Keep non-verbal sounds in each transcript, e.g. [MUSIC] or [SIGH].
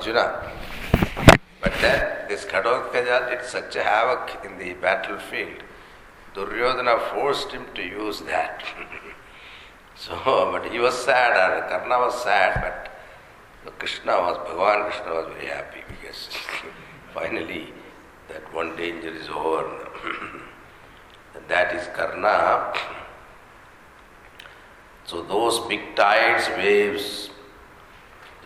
Arjuna. But then this Ghatotkaja did such a havoc in the battlefield. Duryodhana forced him to use that. [LAUGHS] so, but he was sad, or Karna was sad, but Krishna was, Bhagavan Krishna was very happy because [LAUGHS] finally that one danger is over. [COUGHS] that is Karna. [COUGHS] So those big tides, waves,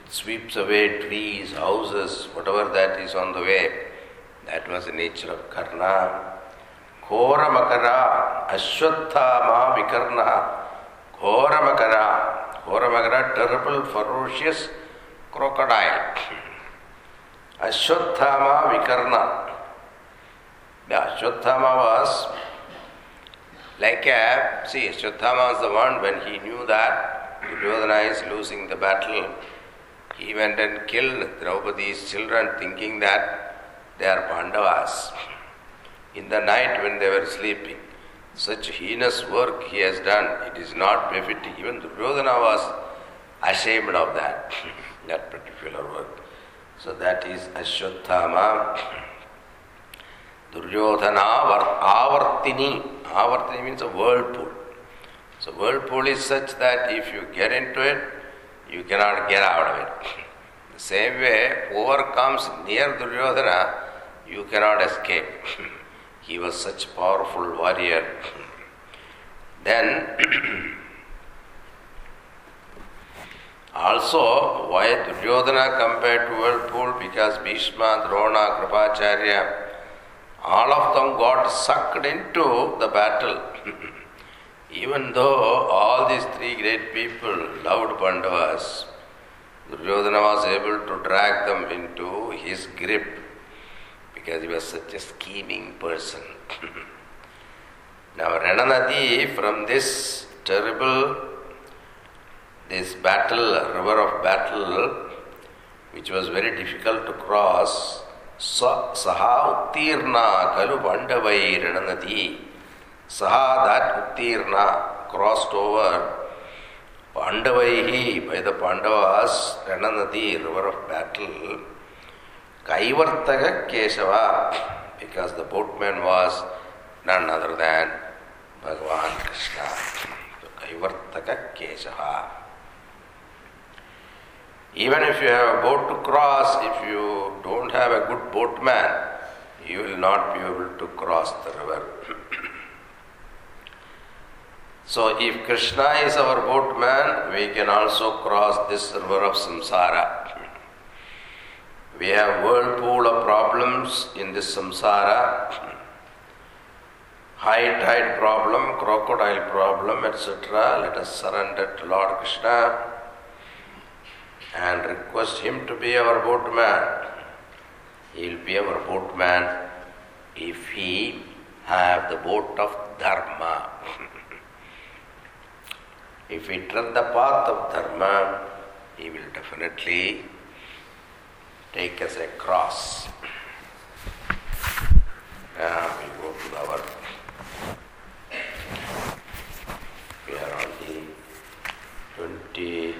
sweeps away trees, houses, whatever that is on the way. That was the nature of Karna. Khora Makara, Ashwathama Vikarna, Khora Makara, Khora Makara, terrible, ferocious crocodile. Ashwathama Vikarna. The Ashwathama was like a, see, Ashwathama was the one when he knew that Duryodhana is losing the battle, he went and killed Draupadi's children thinking that they are Pandavas. In the night when they were sleeping, such heinous work he has done, it is not befitting. Even Duryodhana was ashamed of that, [LAUGHS] that particular work. So that is Ashwathama. Duryodhana Avartini. Avartini means a whirlpool. So whirlpool is such that if you get into it, you cannot get out of it. The same way, whoever comes near Duryodhana, you cannot escape. [LAUGHS] he was such powerful warrior. [LAUGHS] Then [CLEARS THROAT] also why Duryodhana compared to whirlpool? Because Bhishma, Drona, Kripacharya, all of them got sucked into the battle. [LAUGHS] Even though all these three great people loved Pandavas, Duryodhana was able to drag them into his grip because he was such a scheming person. [LAUGHS] now, Rananadi, from this terrible, this battle, river of battle, which was very difficult to cross, Saha Uttirna Kalu Pandavai Rananadi. Saha, that Uttirna, crossed over Pandavaihi by the Pandavas, Rananadi, river of battle, Kaivartaka Keshava, because the boatman was none other than Bhagavan Krishna. Kaivartaka Keshava. Even if you have a boat to cross, if you don't have a good boatman, you will not be able to cross the river. So, if Krishna is our boatman, we can also cross this river of samsara. We have whirlpool of problems in this samsara. High tide problem, crocodile problem, etc. Let us surrender to Lord Krishna and request him to be our boatman. He will be our boatman if he have the boat of dharma. If we tread the path of Dharma, he will definitely take us across. Now we go to our. We are on the 20.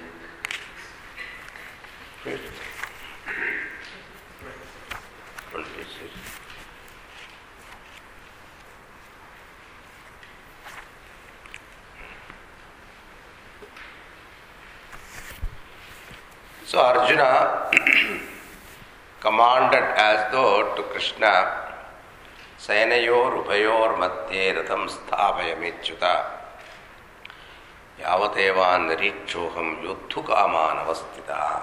So Arjuna commanded as though to Krishna, Sainayor Upayor Matye Ratham Sthavayamichyuta Yavatevan Richoham Yudhukamanavastita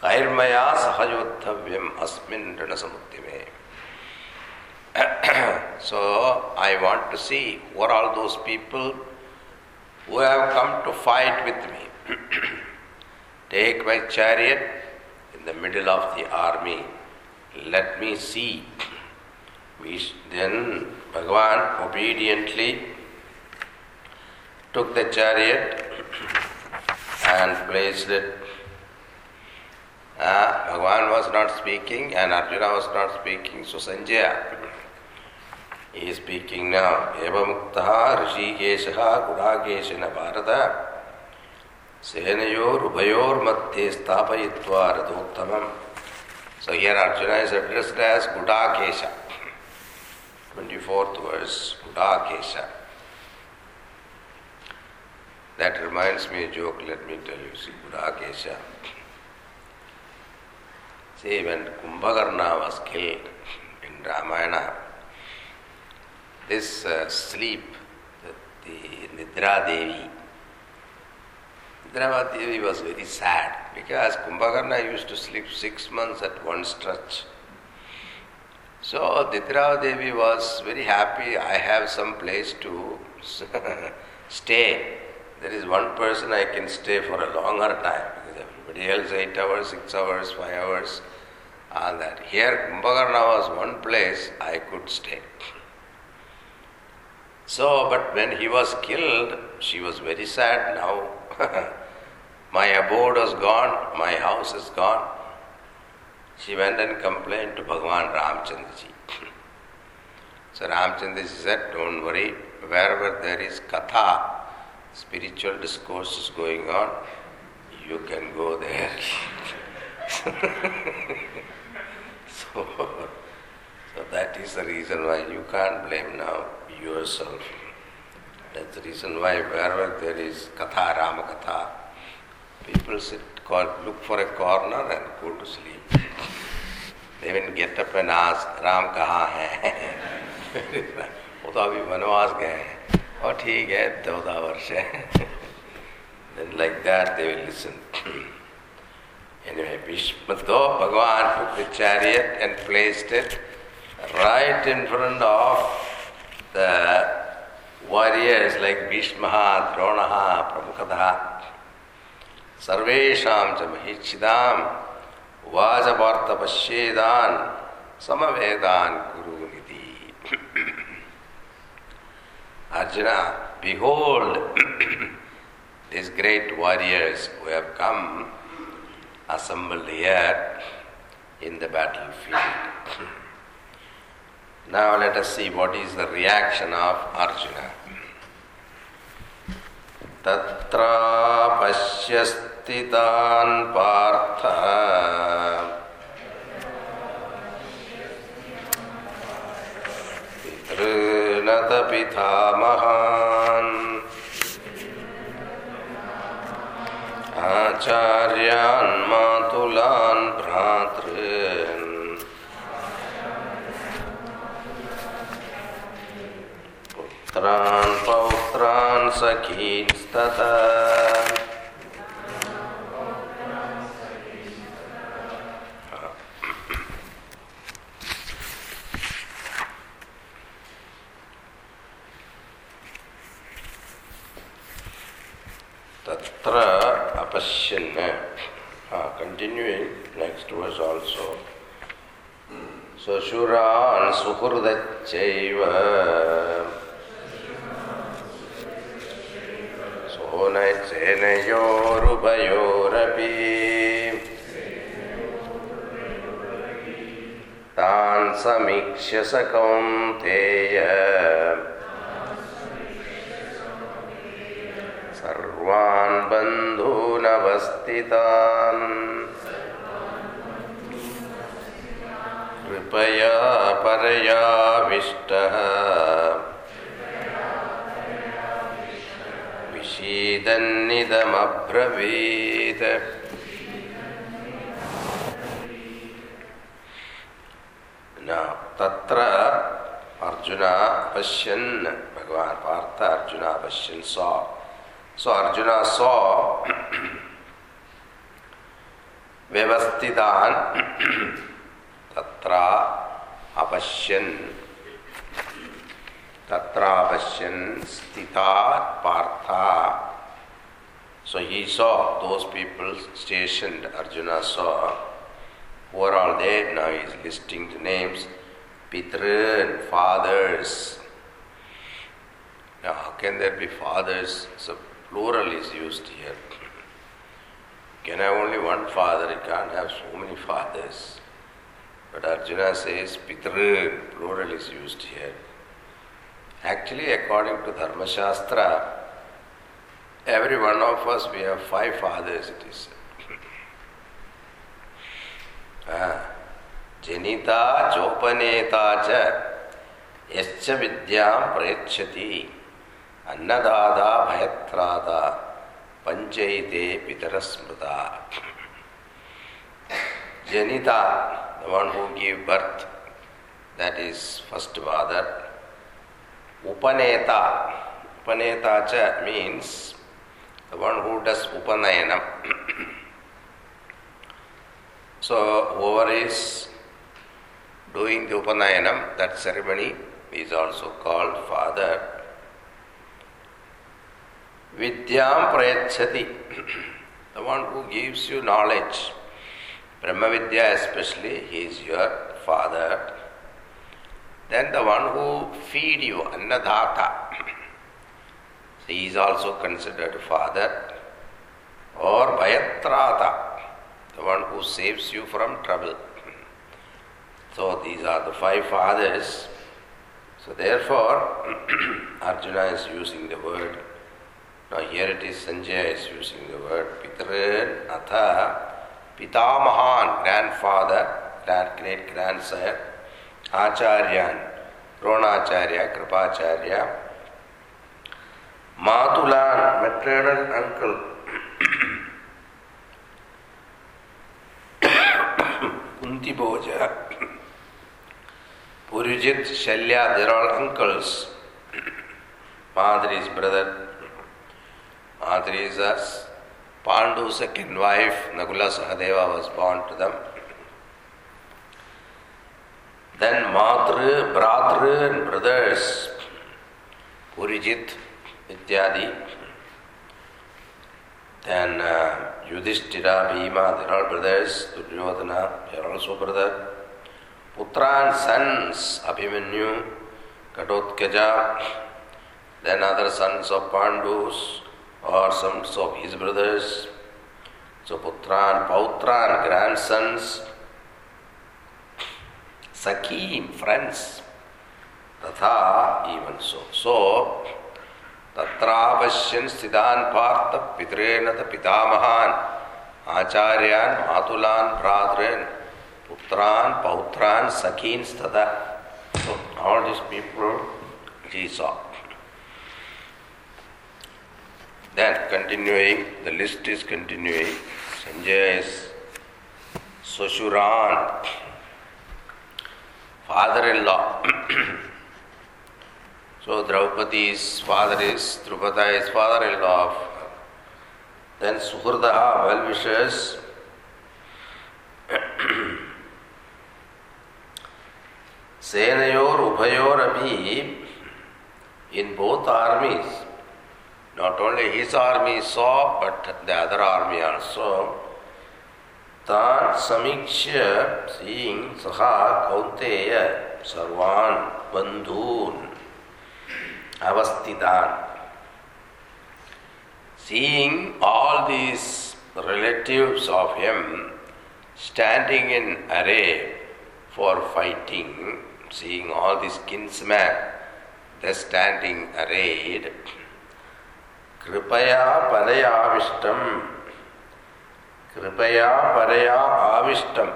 Kairmaya Sahayodhavyam Asmin Ranasamuttime. [CLEARS THROAT] So I want to see who are all those people who have come to fight with me. Take my chariot in the middle of the army. Let me see. Then Bhagavan obediently took the chariot [CLEARS THROAT] and placed it. Uh, Bhagavan was not speaking and Arjuna was not speaking, so Sanjaya he is speaking now. Eva Muktaha Rishikeshaha Gudakeshena Bharata Senayor Stapayitva Radhottamam. So here Arjuna is addressed as Gudakesha. 24th verse, Gudakesha. That reminds me a joke, let me tell you. See, Gudakesha. See, when Kumbhakarna was killed in Ramayana, this uh, sleep, the, the Nidra Devi, Nidra Devi was very sad because Kumbhakarna used to sleep six months at one stretch. So Nidra Devi was very happy, I have some place to [LAUGHS] stay. There is one person I can stay for a longer time because everybody else eight hours, six hours, five hours, all that. Here Kumbhakarna was one place I could stay. So, but when he was killed, she was very sad now. [LAUGHS] my abode was gone, my house is gone. She went and complained to Bhagavan Ramchandraji. [LAUGHS] so Ramchandraji said, Don't worry, wherever there is katha, spiritual discourse is going on, you can go there. [LAUGHS] so, so that is the reason why you can't blame now yourself. That's the reason why wherever there is katha, Rama katha, people sit, call, look for a corner and go to sleep. They even get up and ask, Ram kaha hai? वो तो अभी वनवास गए हैं और ठीक है चौदह वर्ष है then like that they will listen. anyway, Bhishma though Bhagavan took the chariot and placed it right in front of the warriors like Bhishma Drona प्रमुख सर्वेशा च महिषिदा वाजवार्त पश्येदा समवेदा गुरुनिधि Arjuna behold this great warriors we have come assembled here in the battlefield. [CLEARS THROAT] Now let us see what is the reaction of Arjuna. तत्र पश्यस्थितान् पार्थ पितॄनत पितामहान् आचार्यान् मातुलान् भ्रातॄन् पुत्रान् पौत्रान् सखींस्तथा तत्र अपश्यन् कण्टिन्यूङ्ग् नेक्स्ट् वर्स् आल्सो सशुरान् सुहृदच्चैव। सोनचेनयोरुभयोरपि तान् समीक्ष्य स कौन्तेय। सर्वान् बन्धूनवस्थितान्। कृपया परयाविष्टः विषीदन्निदमब्रवीत् न, तत्र अर्जुना पश्यन्, भगवान् पार्थ अर्जुन पश्यन् सौ। So Arjuna saw व्यवस्थितान् तत्र अपश्यन्। तत्र अपश्यन् स्थितात् Partha. So he saw those people stationed, Arjuna saw, who are all there, now he is listing the names, Pitrun, fathers. Now how can there be fathers? So plural is used here. Can I have only one father, you can't have so many fathers. But Arjuna says Pitru, plural is used here. Actually, according to Dharma Shastra, Every one of us, we have five fathers, it is. Ah. Janita Jopaneta cha यश्च विद्यां प्रयच्छति अन्नदाता भयत्राता पंचयते पितर स्मृता Janita, the one who gave birth, that is first father. Upaneta, Upaneta cha means the one who does Upanayanam. so, whoever is doing the Upanayanam, that ceremony, is also called father. Vidyam prayachati, [CLEARS THROAT] the one who gives you knowledge. Brahma Vidya especially, he is your father. Then the one who feed you, Annadhata, [CLEARS THROAT] he is also considered father. Or Bhayatrata, the one who saves you from trouble. So these are the five fathers so therefore, [CLEARS THROAT] Arjuna is using the word. Now here it is Sanjaya is using the word Pitran Atha Pitamahan, grandfather, grand, great grandsire, Acharyan, Dronacharya, Kripacharya, Matulan, maternal uncle. Kunti Bhoja, Purijit, Shalya, they're all uncles. Madri's brother. Madri's us. Pandu's second wife, Nakula Sahadeva, was born to them. Then Matru, Bratru, and brothers, Purijit, Ityadi. Then uh, Yudhishthira, Bhima, they're all brothers. Duryodhana, they're also brother. Putran, sons, Abhimanyu, Ghatotkaja, then other sons of Pandus or sons of his brothers. So Putran, Pautran, grandsons, Sakim, friends, Tatha, even so. So, तत्रावश्यन स्थितान Partha पितरेण पितामहान आचार्यान मातुलान भ्रातरेन Putran, Pautran, Sakins, Tada. So all these people he saw. Then continuing, the list is continuing. Sanjay is Sushuran, father-in-law. [CLEARS THROAT] so Draupadi's father is, Drupada is father-in-law of. Then Suhrdaha, well-wishers. Senayor Ubhayor in both armies, not only his army saw, but the other army also. Tan Samikshya, seeing Saha Kaunteya, Sarvan Bandhun, Avastidan. Seeing all these relatives of him standing in array for fighting, seeing all these kinsmen, they standing arrayed. Kripaya paraya avishtam. Kripaya paraya avishtam.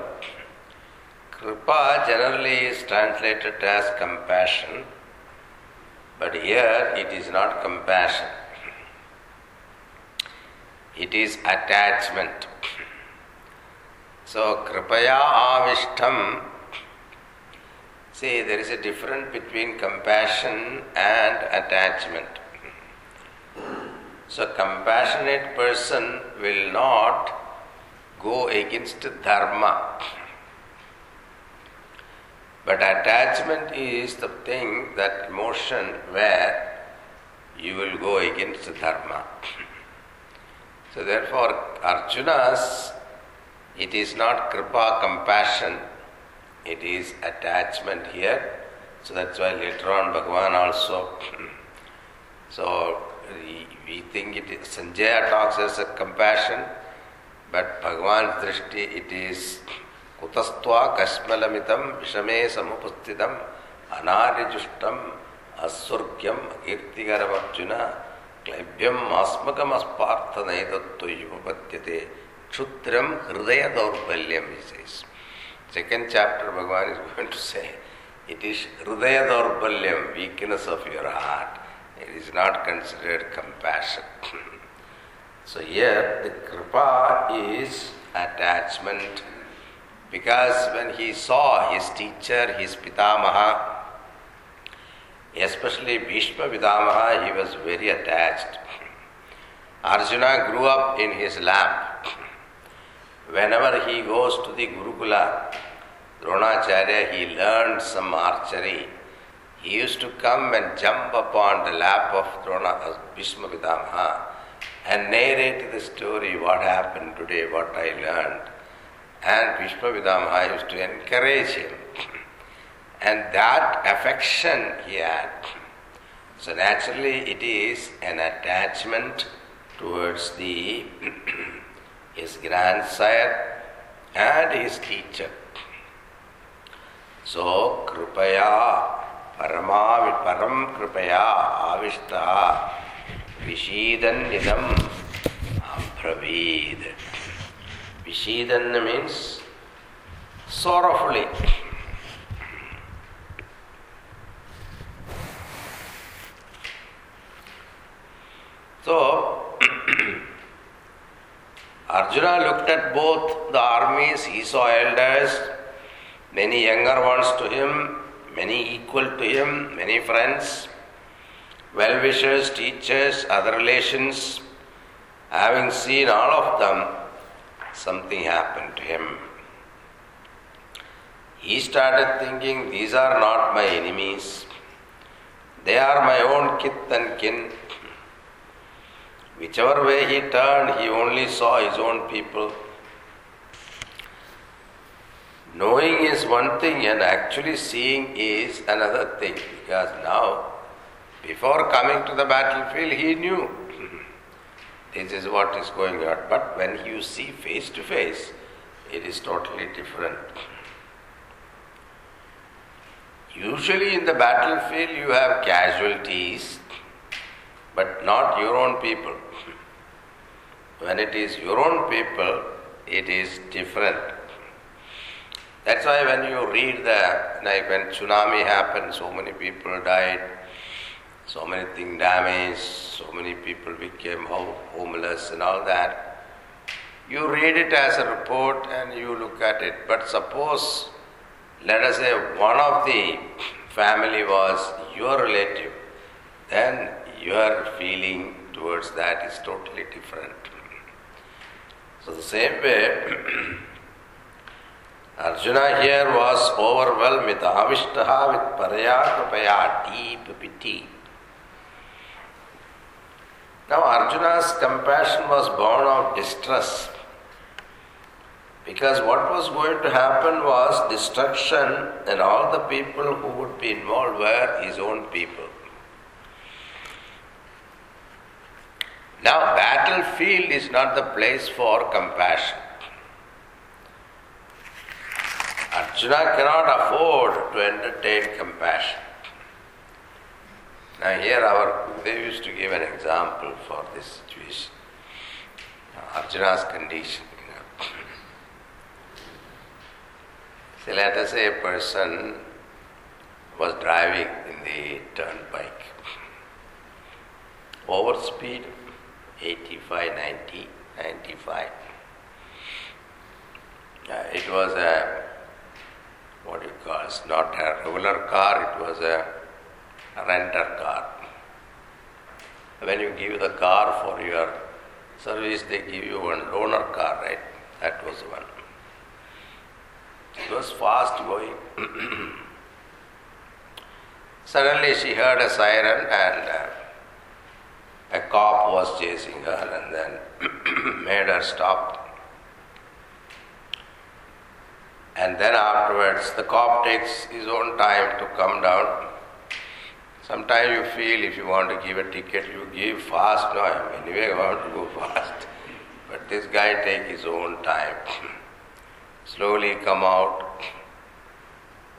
Kripa generally is translated as compassion, but here it is not compassion. It is attachment. So, kripaya avishtam See, there is a difference between compassion and attachment. So, compassionate person will not go against dharma. But attachment is the thing, that emotion where you will go against the dharma. So, therefore, Arjuna's, it is not kripa, compassion, it is attachment here. So that's why later on Bhagavan also. [CLEARS THROAT] so we think it is Sanjaya talks as a compassion, but Bhagavan's drishti it is உதஸ்துவா கஷ்மலமிதம் விஷமே சமுபஸ்திதம் அநாரிஜுஷ்டம் அஸ்வர்க்கியம் கீர்த்திகரம் Arjuna கிளைபியம் ஆஸ்மகம் அஸ்பார்த்த நைதத்துவபத்தியதே க்ஷுத்ரம் ஹிருதய தௌர்பல்யம் Vishesh second chapter Bhagavan is going to say it is Rudaya Daurbalyam, weakness of your heart. It is not considered compassion. [LAUGHS] so here the Kripa is because when he saw his teacher, his pitamaha, especially Bhishma Pitamaha, he was very attached. Arjuna grew up in his lap. Whenever he goes to the Gurukula, Dronacharya, he learned some archery. He used to come and jump upon the lap of Drona, uh, Bhishma Pitamaha and narrate the story, what happened today, what I learned. And Bhishma Pitamaha used to encourage him. And that affection he had. So naturally, it is an attachment towards the [CLEARS THROAT] his grandsire and his teacher. So, kripaya, parama, param kripaya, avishta, vishidan nidam abravid. Vishidan means sorrowfully. So, [CLEARS THROAT] Arjuna looked at both the armies, he saw elders, many younger ones to him, many equal to him, many friends, well wishers, teachers, other relations. Having seen all of them, something happened to him. He started thinking, These are not my enemies, they are my own kith and kin. Whichever way he turned, he only saw his own people. Knowing is one thing, and actually seeing is another thing. Because now, before coming to the battlefield, he knew this is what is going on. But when you see face to face, it is totally different. Usually, in the battlefield, you have casualties, but not your own people. When it is your own people, it is different. That's why when you read the, like when tsunami happened, so many people died, so many things damaged, so many people became ho- homeless and all that. You read it as a report and you look at it. But suppose, let us say, one of the family was your relative, then your feeling towards that is totally different. So, the same way, [CLEARS THROAT] Arjuna here was overwhelmed with avishtaha, with paraya kripaya, deep pity. Now, Arjuna's compassion was born of distress because what was going to happen was destruction, and all the people who would be involved were his own people. Now, battlefield is not the place for compassion. Arjuna cannot afford to entertain compassion. Now, here our they used to give an example for this situation. Arjuna's condition. You know. [COUGHS] See, let us say a person was driving in the turnpike. [COUGHS] Overspeed 85, 90, 95. Uh, it was a, what do you call it's not a regular car, it was a renter car. When you give the car for your service, they give you one loaner car, right? That was one. It was fast going. [CLEARS THROAT] Suddenly she heard a siren and uh, a cop was chasing her and then [CLEARS THROAT] made her stop. And then afterwards, the cop takes his own time to come down. Sometimes you feel if you want to give a ticket, you give fast. No, anyway, I want to go fast. But this guy take his own time. Slowly come out.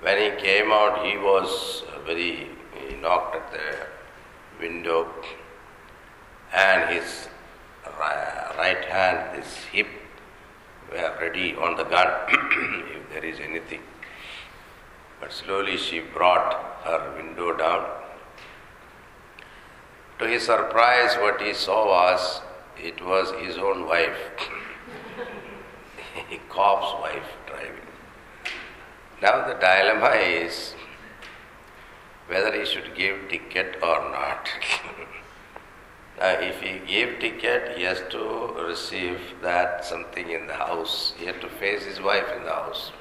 When he came out, he was very, he knocked at the window. and his right hand, his hip were ready on the gun [CLEARS THROAT] if there is anything. But slowly she brought her window down. To his surprise, what he saw was it was his own wife, [LAUGHS] cop's wife driving. Now the dilemma is whether he should give ticket or not. [LAUGHS] now, if he gave ticket, he has to receive that something in the house. He has to face his wife in the house.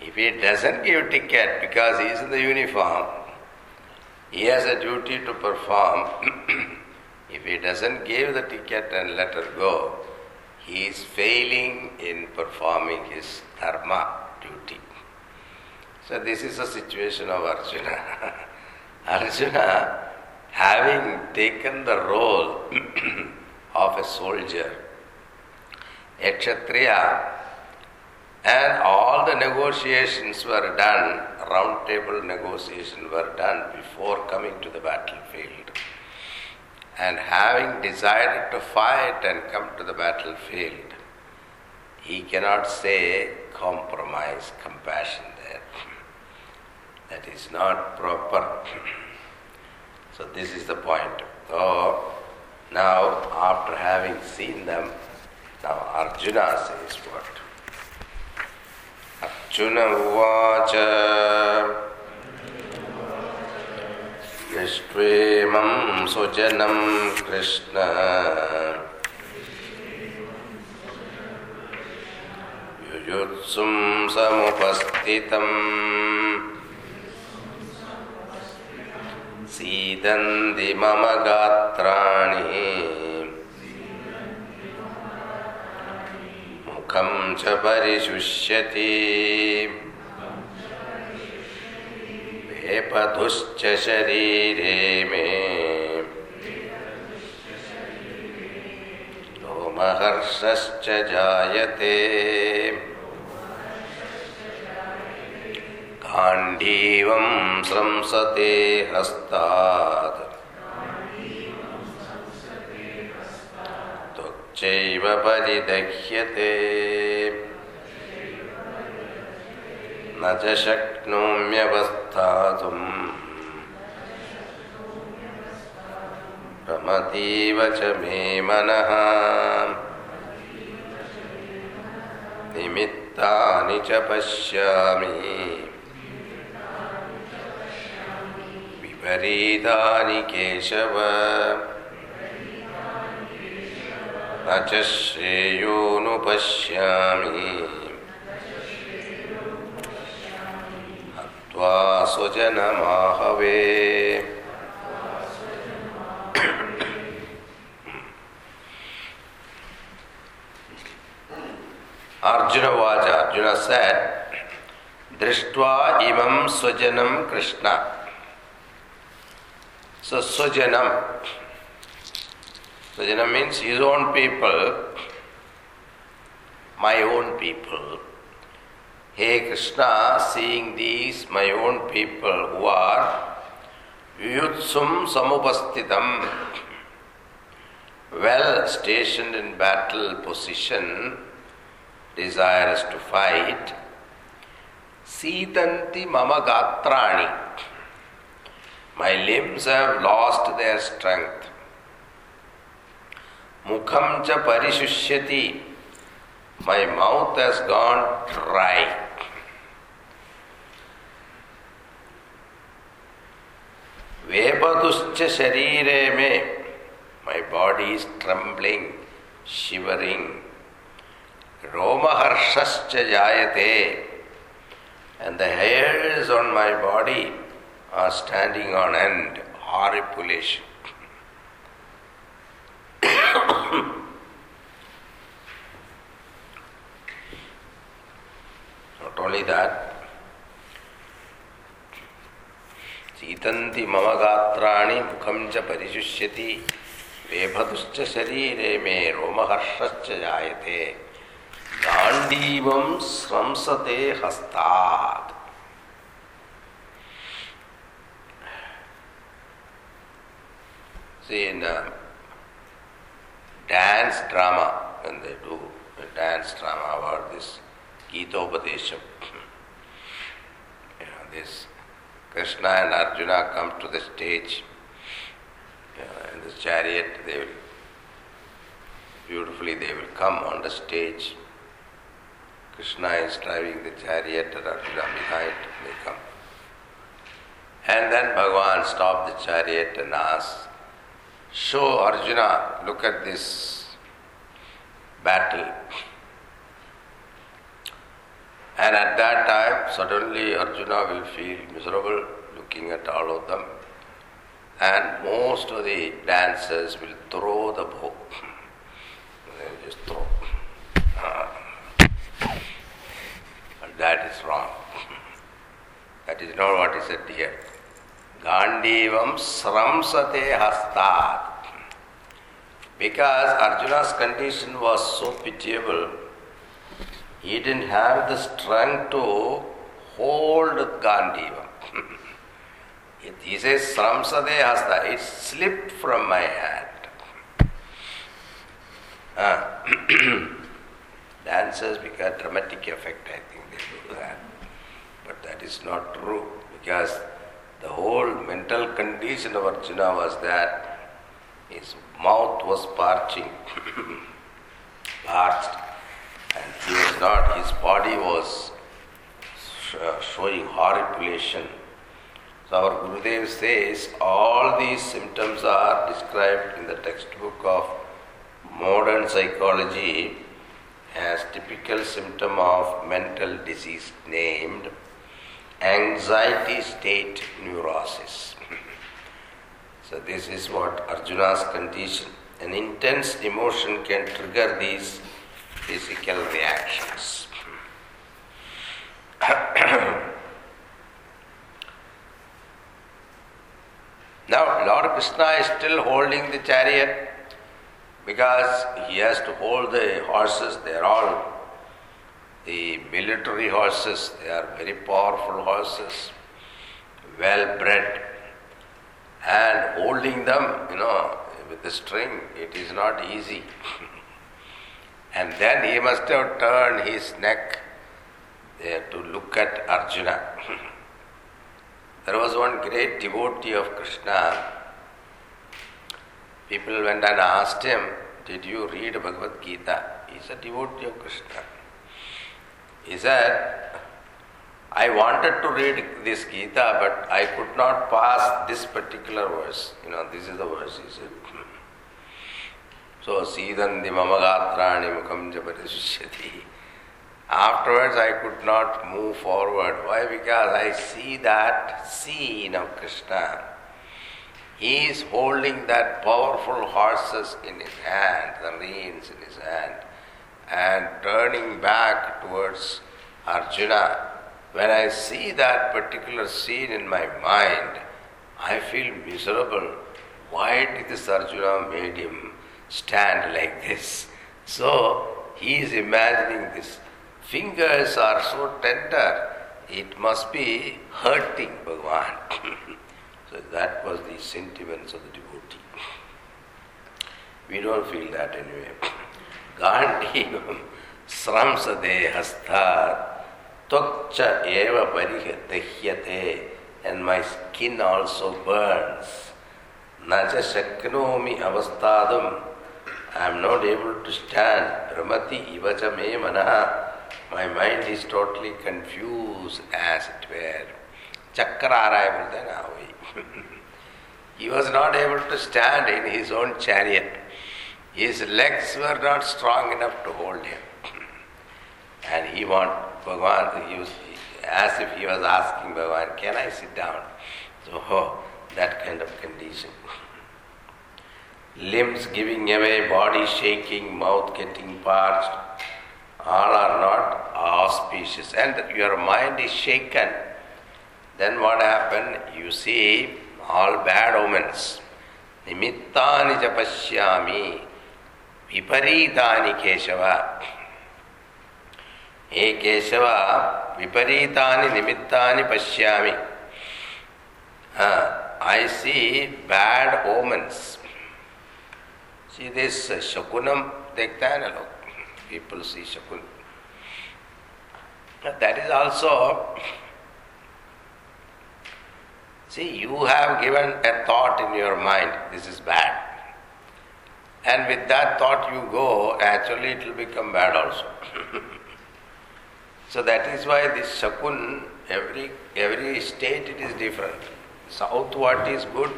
If he doesn't give ticket because he is in the uniform, he has a duty to perform. [CLEARS THROAT] if he doesn't give the ticket and let her go, he is failing in performing his dharma duty. So this is the situation of Arjuna. [LAUGHS] Arjuna, having taken the role [CLEARS THROAT] of a soldier, a Kshatriya, and all the negotiations were done, round table negotiations were done before coming to the battlefield. And having decided to fight and come to the battlefield, he cannot say compromise, compassion there. That is not proper. So, this is the point. So, now after having seen them, now Arjuna says what? Arjuna उवाच दृष्ट्वेमं सुजनं कृष्ण। युयुत्सुं समुपस्थितम् सीदन्ति मम गात्राणि। मुखं च परिशुष्यति। शरीरे मे। रोमहर्षश्च जायते। गाण्डीवं स्रंसते हस्तात्। त्वच्चैव परिदह्यते। न च शक्नोम्यवस्थातुम् प्रमतीव च मे मनः। निमित्तानि च पश्यामि। विपरीतानि केशव। न च श्रेयोनुपश्यामि स्वजन माहवे अर्जुन वाच अर्जुन सैट दृष्ट्वा इमं कृष्ण। सो स्वजन स्वजनम means his own people my own people Hey Krishna, seeing these my own people who are yutsum samupastitam, well stationed in battle position, desirous to fight, Sitanti mama gatrani. My limbs have lost their strength. Mukham cha parishusyati. My mouth has gone dry. Vepaduscha sharire me. My body is trembling, shivering. Romaharshascha jayate. And the hairs on my body are standing on end. Horripilation. [COUGHS] Not only that, सीतन्ति मम गात्राणि मुखं च परिशुष्यति वेभदुश्च शरीरे मे रोमहर्षश्च जायते गाण्डीवं स्रंसते हस्तात् See, in uh, dance drama when they do a dance drama about this Gitopadesham. you know, this Krishna and Arjuna come to the stage know, in the chariot, they will beautifully they will come on the stage. Krishna is driving the chariot and Arjuna behind, they come. And then Bhagavan stopped the chariot and asked, Show Arjuna, look at this battle. And at that time, suddenly Arjuna will feel miserable looking at all of them. And most of the dancers will throw the bow. [COUGHS] They just throw. Ah. But that is wrong. [COUGHS] That is not what is said here. Gandivam sramsate hastat. Because Arjuna's condition was so pitiable, he didn't have the strength to hold Gandivam. [LAUGHS] it, he says sramsate hasta. It slipped from my hand. Ah. [CLEARS THROAT] Dancers because dramatic effect, I think they do that. But that is not true because the whole mental condition of Arjuna was that his mouth was parching, [CLEARS THROAT] parched, and he was not, his body was uh, showing horripilation. So our Gurudev says all these symptoms are described in the textbook of modern psychology as typical symptom of mental disease named anxiety state neurosis. [LAUGHS] so this is what Arjuna's condition. An intense emotion can trigger these physical reactions. [CLEARS THROAT] now Lord Krishna is still holding the chariot because he has to hold the horses, they are all the military horses, they are very powerful horses, well bred, and holding them, you know, with the string, it is not easy. [CLEARS THROAT] and then he must have turned his neck there to look at Arjuna. [LAUGHS] there was one great devotee of Krishna. People went and asked him, Did you read Bhagavad Gita? He's a devotee of Krishna. He said, I wanted to read this Gita, but I could not pass this particular verse. You know, this is the verse, he said. So, Sidandi Mamagatrani Mukam Japarishyati. Afterwards, I could not move forward. Why? Because I see that scene of Krishna. He is holding that powerful horses in his hand, the reins in his hand and turning back towards Arjuna, when I see that particular scene in my mind, I feel miserable. Why did this Arjuna made him stand like this. So he is imagining this. Fingers are so tender, it must be hurting Bhagavan. [COUGHS] so that was the sentiments of the devotee. We don't feel that anyway. [COUGHS] Gandhi [LAUGHS] sramsade hastat twakcha eva parihatehyate and my skin also burns. Naja shaknomi avastadam I am not able to stand. Ramati iba me. My mind is totally confused as it were. Chakraraya Vrudanavai. Ah, [LAUGHS] he was not able to stand in his own chariot. His legs were not strong enough to hold him. [CLEARS THROAT] and he wanted Bhagavan, he was, as if he was asking Bhagavan, can I sit down? So, oh, [LAUGHS] that kind of condition Limbs giving away, body shaking, mouth getting parched, all are not auspicious. And your mind is shaken. Then what happened? You see all bad omens. Nimittani japashyami विपरीतानि Keshav हे केशव विपरीतानि निमित्तानि पश्यामि I see bad omens. See this uh, Shakunam, देखता है ना लोग people see Shakun. That is also, see, you have given a thought in your mind, this is bad. And with that thought you go, actually it will become bad also. [LAUGHS] so that is why this Shakun, every, every state it is different. South what is good,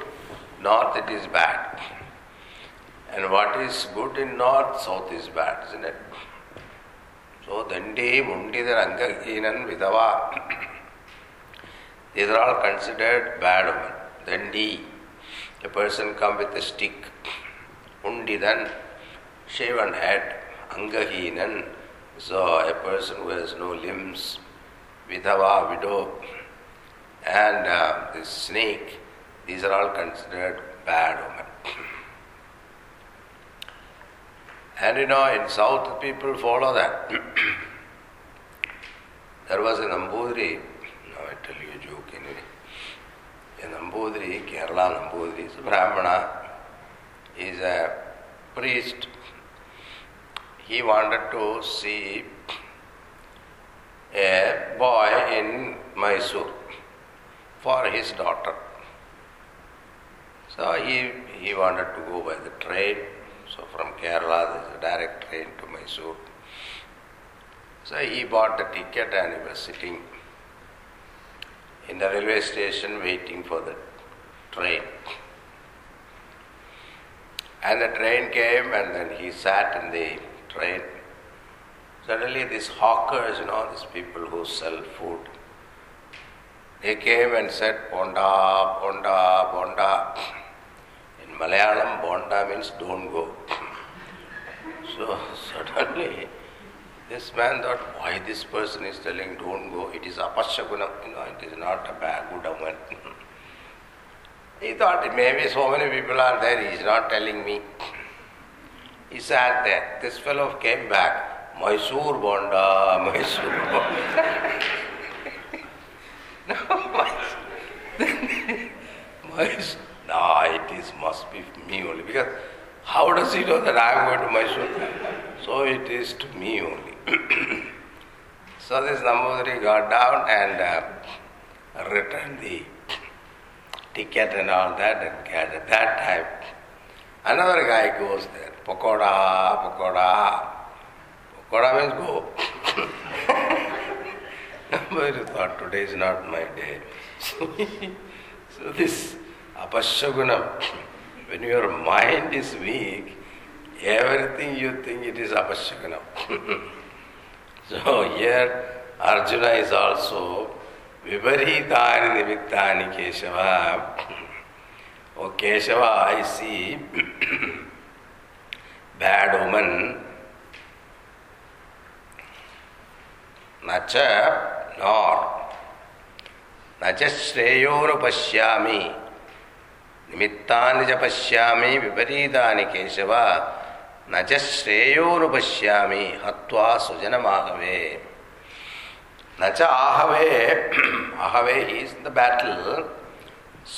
north it is bad. And what is good in north, south is bad, isn't it? So Dandi, Mundidar, Angahinan, Vidava, [COUGHS] these are all considered bad women. Dandi, a person come with a stick. Undidan, shaven head. Angahinan, so a person who has no limbs. Vidava, widow. And uh, this snake, these are all considered bad women. And you know, in South, people follow that. [CLEARS THROAT] there was a Nambudri, now I tell you a joke anyway. A Nambudri, Kerala Nambudri, is a Brahmana, is a priest. He wanted to see a boy in Mysore for his daughter. So he, he wanted to go by the train so from Kerala, there is a direct train to Mysore. So he bought the ticket and he was sitting in the railway station waiting for the train. And the train came and then he sat in the train. Suddenly these hawkers, you know, these people who sell food, they came and said, Ponda, Ponda, Ponda. Malayalam, Bonda means don't go. So suddenly, this man thought, why this person is telling don't go? It is apashagunam, you know, it is not a bad good omen. [LAUGHS] he thought maybe so many people are there, he is not telling me. [CLEARS THROAT] He sat there. This fellow came back. Mysore Bonda, Mysore Bonda. [LAUGHS] no, Mysore. No, it is must be me only. Because know that I am going to Mysore? So it is to me only. [CLEARS THROAT] so this Nambudiri got down and uh, returned the ticket and all that and at that time another guy goes there. Pakoda, pakoda. Pakoda means go. [LAUGHS] Nambudiri thought today is not my day. so [LAUGHS] this Apashagunam. When your mind is weak, everything you think it is apashagunam. so here Arjuna is also Viparitani Nimittani Keshava. Oh Keshava, I see bad woman. Nacha nor Nacha Shreyonupashyami निमित्तानि च पश्यामि विपरीतानि केशव न நஜ ஸ்ரேயோனுபஷ்யாமி ஹத்வா சுஜனமாகவே நச்ச ஆகவே ஆகவே he's the battle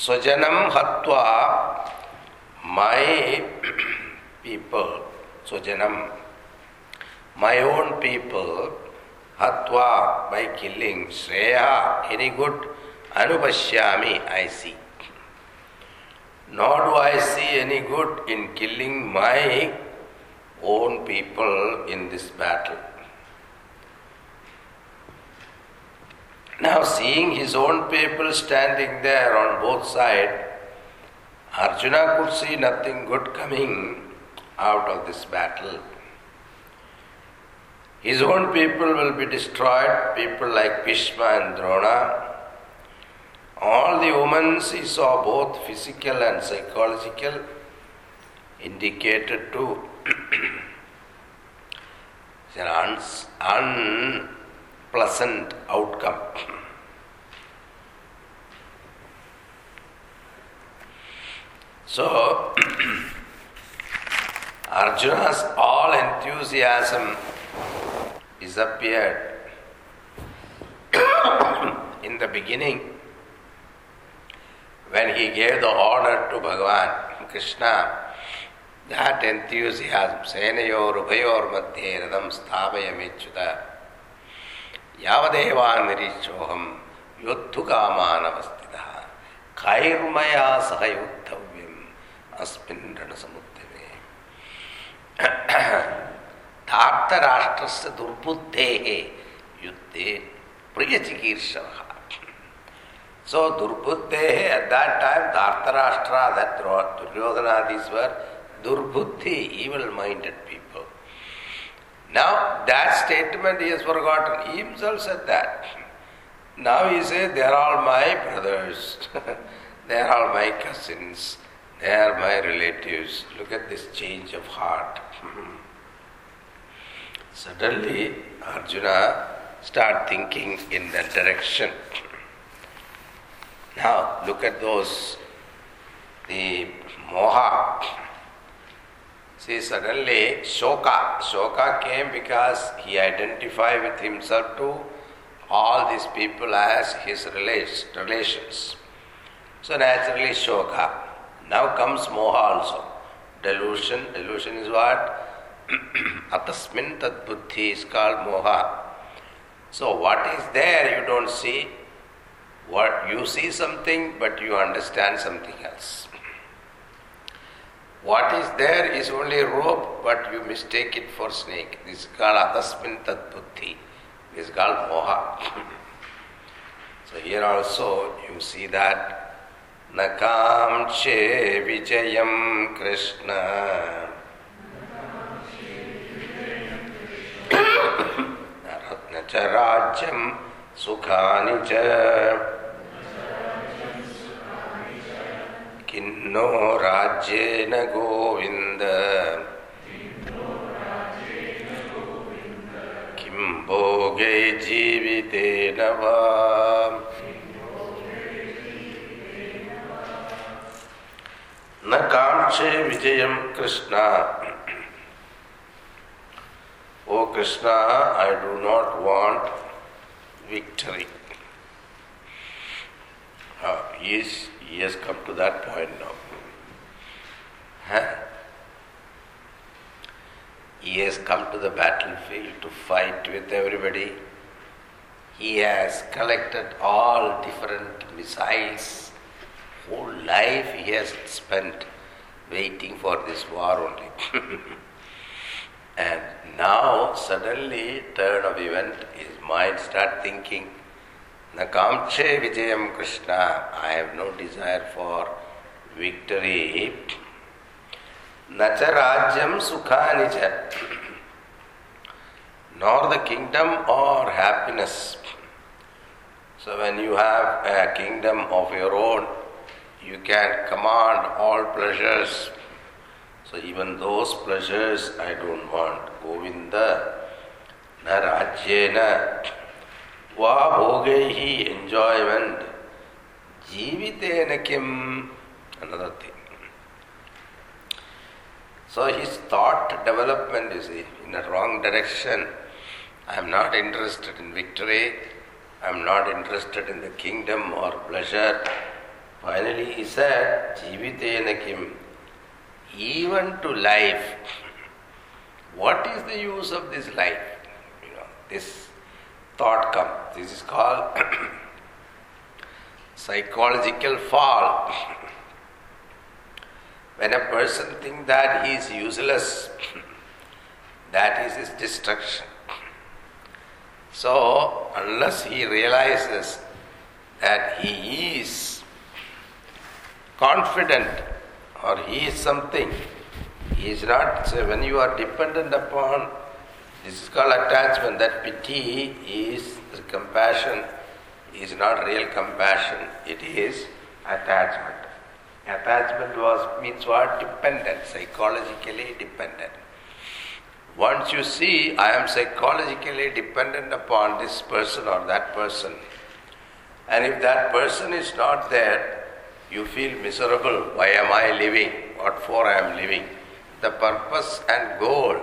சுஜனம் ஹத்வா my people சுஜனம் my own people ஹத்வா பை கில்லிங் ஸ்ரேயா any good அனுபஷ்யாமி I see nor do I see any good in killing my own people in this battle. Now, seeing his own people standing there on both sides, Arjuna could see nothing good coming out of this battle. His own people will be destroyed, people like Bhishma and Drona, all the omens he saw, both physical and psychological, indicated to an unpleasant outcome. So, [CLEARS THROAT] Arjuna's all enthusiasm is disappeared [CLEARS THROAT] in the beginning when he gave the order to Bhagavan Krishna that enthusiasm, senayor மத்தியே ரதம் ஸ்தாபயமிச்சுத யாவதேவா நிரீச்சோகம் யோத்துகாமானவஸ்திதா கைர்மயா சக யோத்தவ்யம் அஸ்மின் ரணசமுத்திரே தார்த்தராஷ்டிரஸ்ய துர்புத்தேகே யுத்தே பிரியச்சிகீர்ஷவா So Durbuddhe at that time, Dhartarashtra, that Duryodhana, these were Durbuddhi, evil-minded people. Now that statement he has forgotten. He himself said that. Now he says, they are all my brothers, [LAUGHS] they are all my cousins, they are my relatives. Look at this change of heart. [LAUGHS] Suddenly Arjuna start thinking in that direction. Now, look at those, the moha. See, suddenly Shoka. Shoka came because he identified with himself to all these people as his relations. So, naturally, Shoka. Now comes Moha also. Delusion. Delusion is what? [CLEARS THROAT] Atasmin tad buddhi is called Moha. So, what is there you don't see, what you see something but you understand something else. What is there is only rope, but you mistake it for snake. This is called atasmin tatbuddhi. This is called moha. so here also you see that nakamche vijayam krishna न च राज्यं सुखानि च किन्नो राज्येन गोविंद किं भोगे जीवितेन वा। न काङ्क्षे विजय Krishna. O Krishna I do not want victory is he, has come to that point now. He has come to the battlefield to fight with everybody. He has collected all different missiles. Whole life he has spent waiting for this war only. [LAUGHS] and now suddenly turn of event, his mind start thinking, Nakamche Vijayam Krishna, I have no desire for victory. Nacha Rajyam Sukhanija, nor the kingdom or happiness. So when you have a kingdom of your own, you can command all pleasures so even those pleasures I don't want. Govinda, na rajyena, va bhogehi, enjoyment, jivitena kim, another thing. So his thought development is in a wrong direction. I am not interested in victory. I am not interested in the kingdom or pleasure. Finally he said, Jivitena kim, even to life. [LAUGHS] What is the use of this life? You know, this thought comes. This is called [COUGHS] psychological fall. [COUGHS] when a person thinks that he is useless, [COUGHS] that is his destruction. So, unless he realizes that he is confident or he is something. He is not, so when you are dependent upon, this is called attachment, that pity is compassion, is not real compassion, it is attachment. Attachment was means what? Dependent, psychologically dependent. Once you see, I am psychologically dependent upon this person or that person, and if that person is not there, you feel miserable. Why am I living? What for I am living? The purpose and goal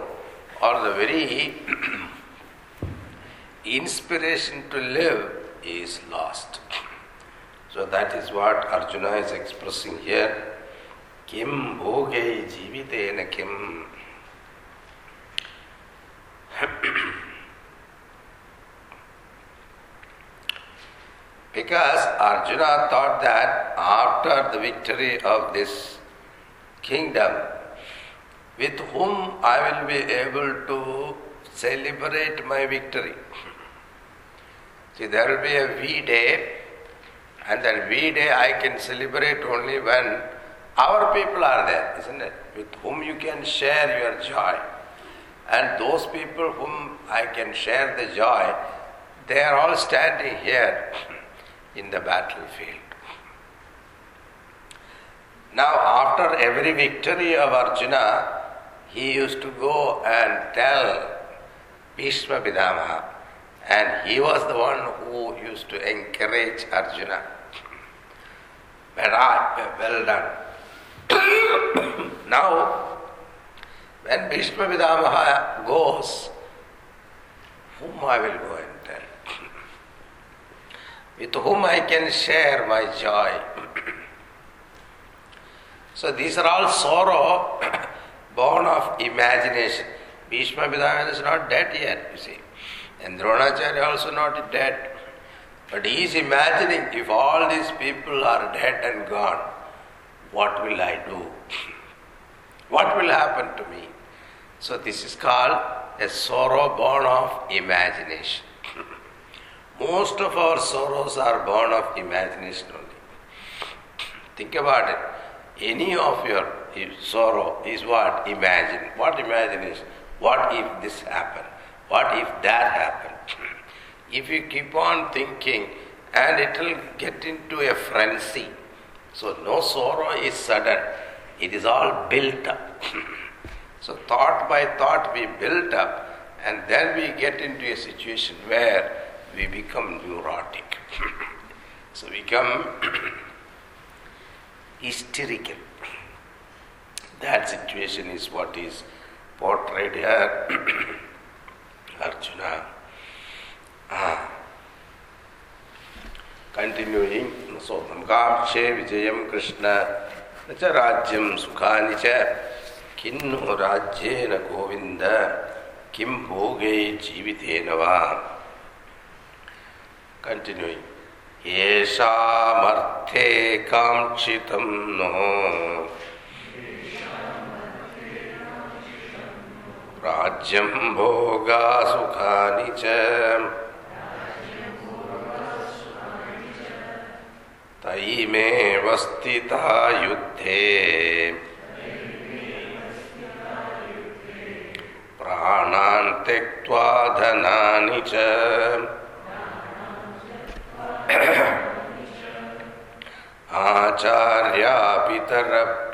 or the very [CLEARS THROAT] inspiration to live is lost. So that is what Arjuna is expressing here. Kim bhoge jivitena kim. [CLEARS THROAT] because Arjuna thought that after the victory of this kingdom, with whom I will be able to celebrate my victory. See, there will be a V day, and that V day I can celebrate only when our people are there, isn't it? With whom you can share your joy. And those people whom I can share the joy, they are all standing here in the battlefield. Now, after every victory of Arjuna, he used to go and tell Bhishma Pitamaha, and he was the one who used to encourage Arjuna. Well done. [COUGHS] now, when Bhishma Pitamaha goes, whom I will go and tell? [COUGHS] With whom I can share my joy? [COUGHS] so these are all sorrow born of imagination. Bhishma Pitamaha is not dead yet, you see. And Dronacharya also not dead. But he is imagining if all these people are dead and gone, what will I do? [LAUGHS] What will happen to me? So this is called a sorrow born of imagination. [LAUGHS] Most of our sorrows are born of imagination only. Think about it. Any of your sorrow is what? Imagine. What imagine is What if this happened? What if that happened? [CLEARS THROAT] If you keep on thinking, and it will get into a frenzy. So, no sorrow is sudden, it is all built up. [CLEARS THROAT] so, thought by thought, we build up, and then we get into a situation where we become neurotic. [CLEARS THROAT] so, we become hysterical. That situation is what is portrayed here. Arjuna. Ah. Continuing, so Namkamshe Vijayam Krishna च राज्यं सुखानि च किन्नु राज्येन गोविन्द किं भोगे जीवितेन वा continuing येषामर्थे काङ्क्षितं no राज्यं भोगासुखानि च। तैमेव स्थिता युद्धे। प्राणान् त्यक्त्वा धनानि च। आचार्या पितरः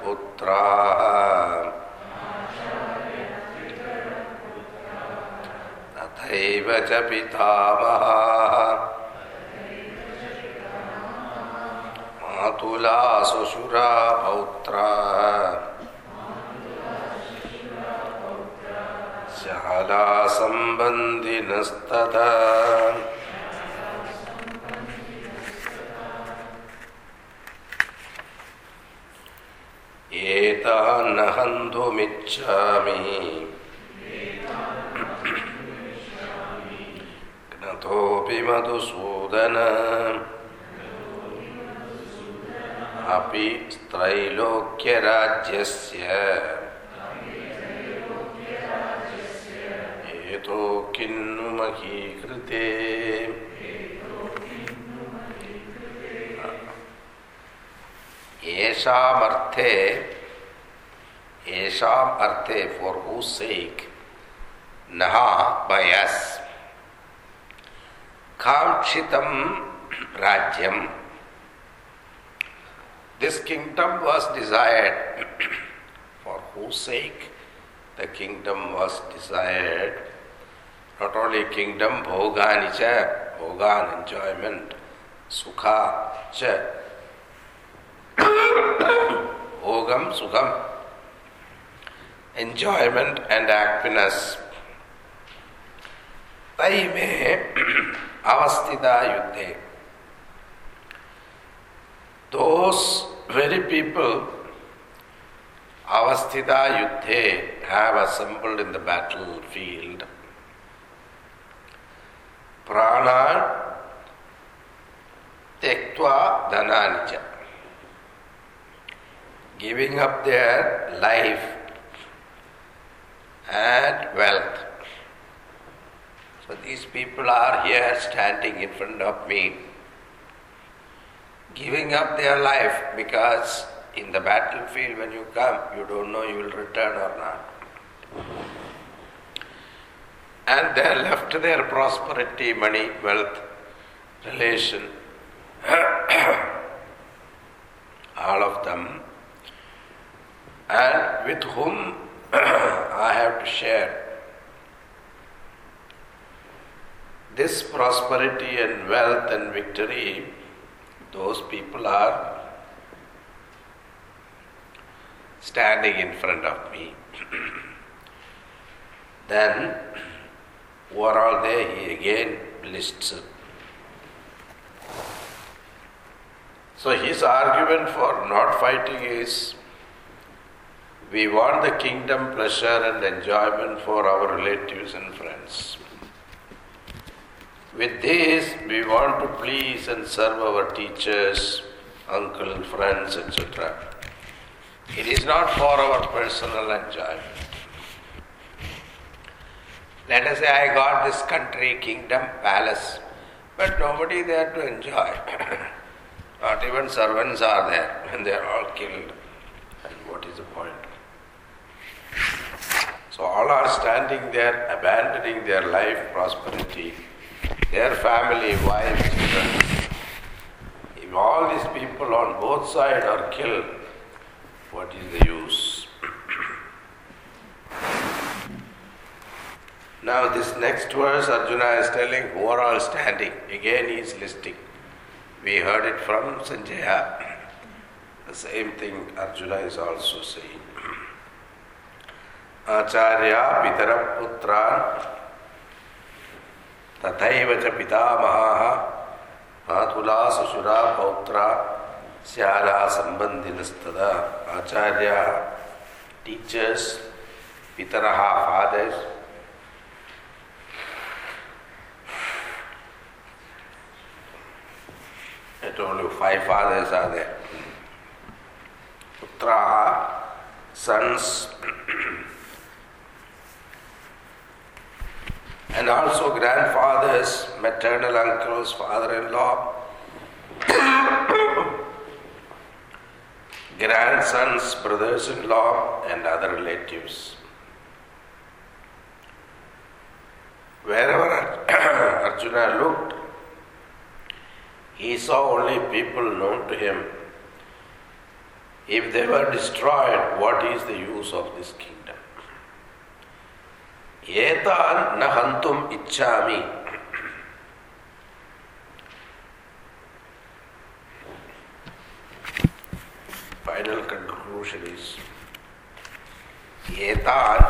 तथैव च पितामहाः। मातुला पौत्रा। शाला सम्बन्धिनस्तथा एतान् यतोऽपि मधुसूदन। अपि स्त्रैलोक्यराज्यस्य। एतो किन्नु महीकृते। येषाम् अर्थे येषाम् अर्थे फोर् हू सेक् नः बयस् काम राज्यम। This kingdom was desired for whom the kingdom was desired not only kingdom भोगान च भोगान एंजॉयमेंट सुखा च भोगम सुखम एंजॉयमेंट एंड हैप्पीनेस तई में avastida yute, Those very people, avastida yute, have assembled in the battlefield. Prana tektva dhananija. Giving up their life and wealth so these people are here standing in front of me, giving up their life because in the battlefield when you come, you don't know you will return or not. And they left their prosperity, money, wealth, relation, [COUGHS] all of them, and with whom [COUGHS] I have to share this prosperity and wealth and victory, those people are standing in front of me. [CLEARS THROAT] then, what are they? He again lists. So, his argument for not fighting is we want the kingdom pleasure and enjoyment for our relatives and friends. With this, we want to please and serve our teachers, uncle, friends, etc. It is not for our personal enjoyment. Let us say I got this country, kingdom, palace, but nobody there to enjoy. [COUGHS] not even servants are there, and they are all killed. And what is the point? So all are standing there, abandoning their life, prosperity, their family, wives, children. If all these people on both sides are killed, what is the use? [COUGHS] now, this next verse Arjuna is telling who are all standing. Again, he is listing. We heard it from Sanjaya. [COUGHS] The same thing Arjuna is also saying. [COUGHS] Acharya Pitaraputra तथैव च पितामहाः मातुला ससुरा पौत्रा स्याला सम्बन्धिनस्तदा आचार्याः teachers पितरः fathers I told you five fathers are there. And also grandfathers, maternal uncles, father in law, [COUGHS] grandsons, brothers in law, and other relatives. Wherever [COUGHS] Arjuna looked, he saw only people known to him. If they were destroyed, what is the use of this kingdom? एतान न हंतुम इच्छामि final conclusion is etan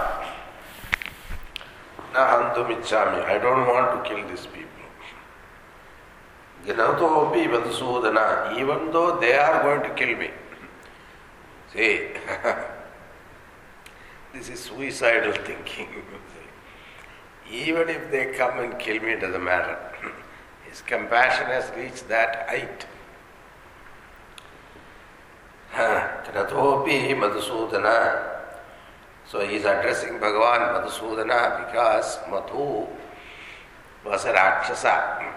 na hantum ichami i don't want to kill these people gnatopi vadusudana even though they are going to kill me see this is suicidal thinking Even if they come and kill me, it doesn't matter. His compassion has reached that height. Kratopi Madhusudana. So he is addressing Bhagavan Madhusudana because Madhu was a Rakshasa.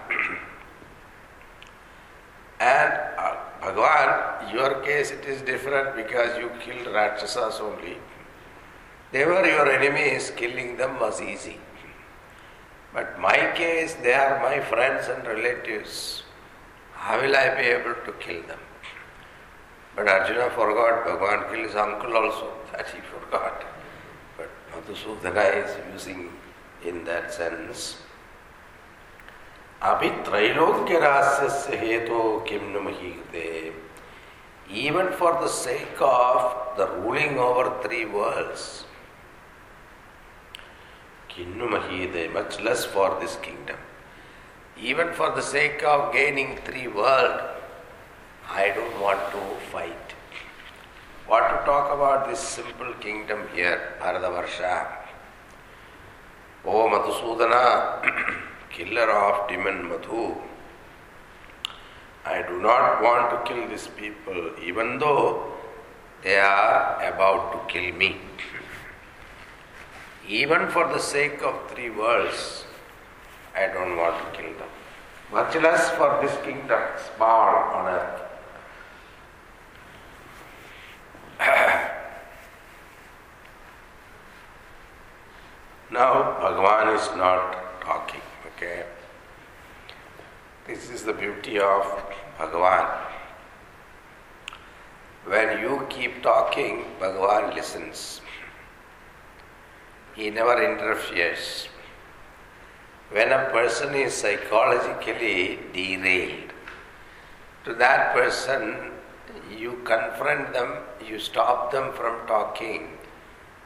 and uh, Bhagavan, your case it is different because you killed Rakshasas only. They were your enemies, killing them was easy. But my case, they are my friends and relatives. How will I be able to kill them? But Arjuna forgot, Bhagavan killed his uncle also, [LAUGHS] that he forgot. But Madhusudana is using in that sense. अभी त्रैलोक्य rahasya हेतु किम न even for the sake of the ruling over three worlds Kinnu Mahide, much less for this kingdom. Even for the sake of gaining three world, I don't want to fight. What to talk about this simple kingdom here, Bharatavarsha? O oh, Madhusudana, [CLEARS THROAT] killer of demon Madhu, I do not want to kill these people, even though they are about to kill me. Even for the sake of three worlds, I don't want to kill them. Much less for this kingdom, small on earth. [COUGHS] now, Bhagavan is not talking, okay? This is the beauty of Bhagavan. When you keep talking, Bhagavan listens. He never interferes. When a person is psychologically derailed, to that person, you confront them, you stop them from talking,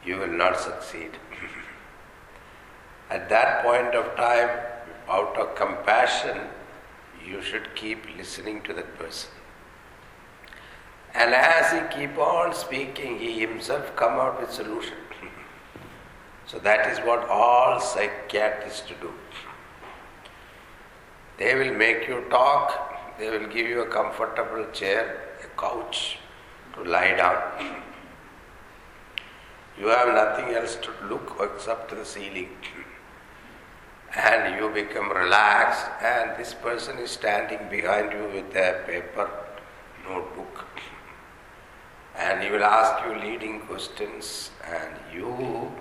you will not succeed. [LAUGHS] At that point of time, out of compassion, you should keep listening to that person. And as he keep on speaking, he himself come out with solution. So that is what all psychiatrists do. They will make you talk, they will give you a comfortable chair, a couch to lie down. You have nothing else to look except the ceiling. And you become relaxed, and this person is standing behind you with a paper notebook. And he will ask you leading questions, and you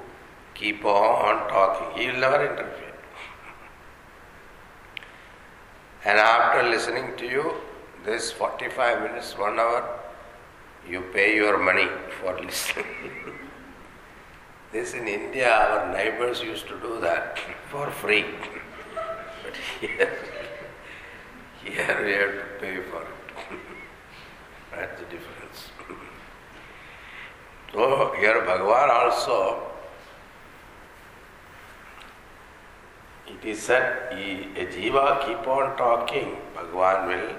keep on talking. He will never interfere. And after listening to you, this 45 minutes, one hour, you pay your money for listening. [LAUGHS] this in India, our neighbors used to do that for free. But here, here we have to pay for it. [LAUGHS] That's the difference. [LAUGHS] So here Bhagavan also It is said, a jiva keep on talking, Bhagavan will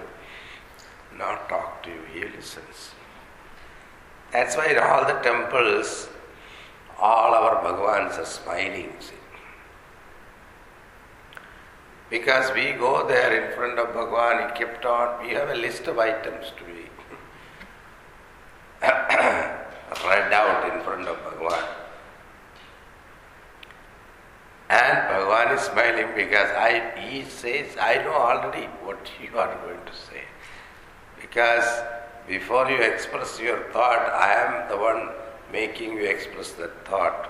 not talk to you, he listens. That's why in all the temples, all our Bhagavans are smiling. See. Because we go there in front of Bhagavan, he kept on, we have a list of items to be read out in front of Bhagavan. And Bhagavan is smiling because I, he says, I know already what you are going to say. Because before you express your thought, I am the one making you express that thought.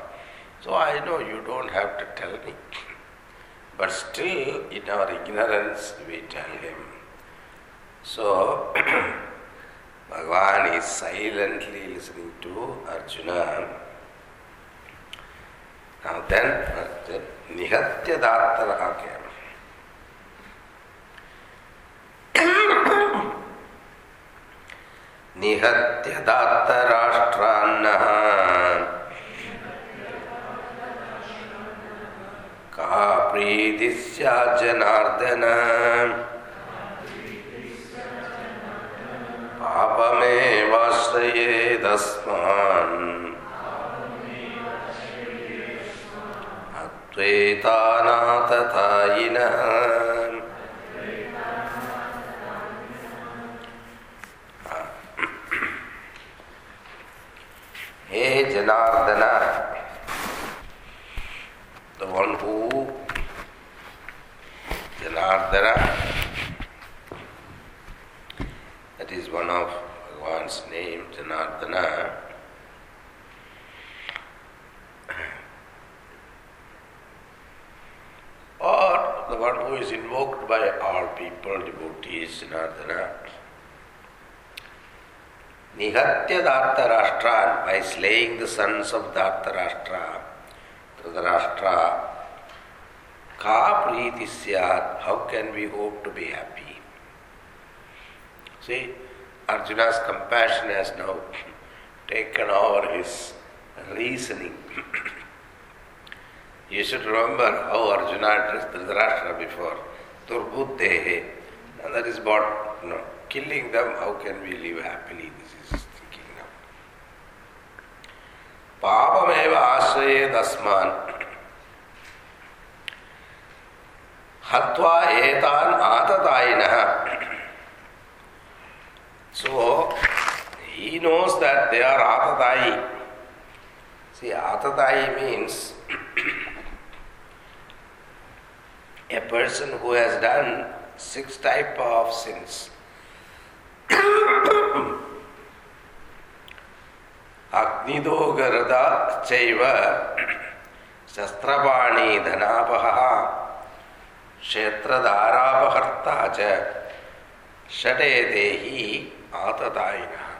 So I know you don't have to tell me. [LAUGHS] But still, in our ignorance, we tell him. So, [CLEARS THROAT] Bhagavan is silently listening to Arjuna. Now then, Nihatya Dattara okay. निहत्य दात्तराष्ट्रान्नः का प्रीतिः जनार्दन पापमेवाश्रयेदस्मान् अद्वैतानाततायिनः [COUGHS] हे Janardan Nihatya Dartarashtra, by slaying the sons of Dartarashtra, Dhritarashtra, Ka Priti Syat, how can we hope to be happy? See, Arjuna's compassion has now [LAUGHS] taken over his reasoning. [CLEARS THROAT] you should remember how Arjuna addressed Dhritarashtra before, Durbuddhehe, and that is what, you know, killing them, how can we live happily? This is thinking now. Papameva ashrayed asman. Hatva etan atatainah. So, he knows that they are atatayi. See, atatayi means a person who has done six types of sins. अग्निदो गरदा चैव क्षेत्रधारापहर्ता च षडे देहि आततायिनः।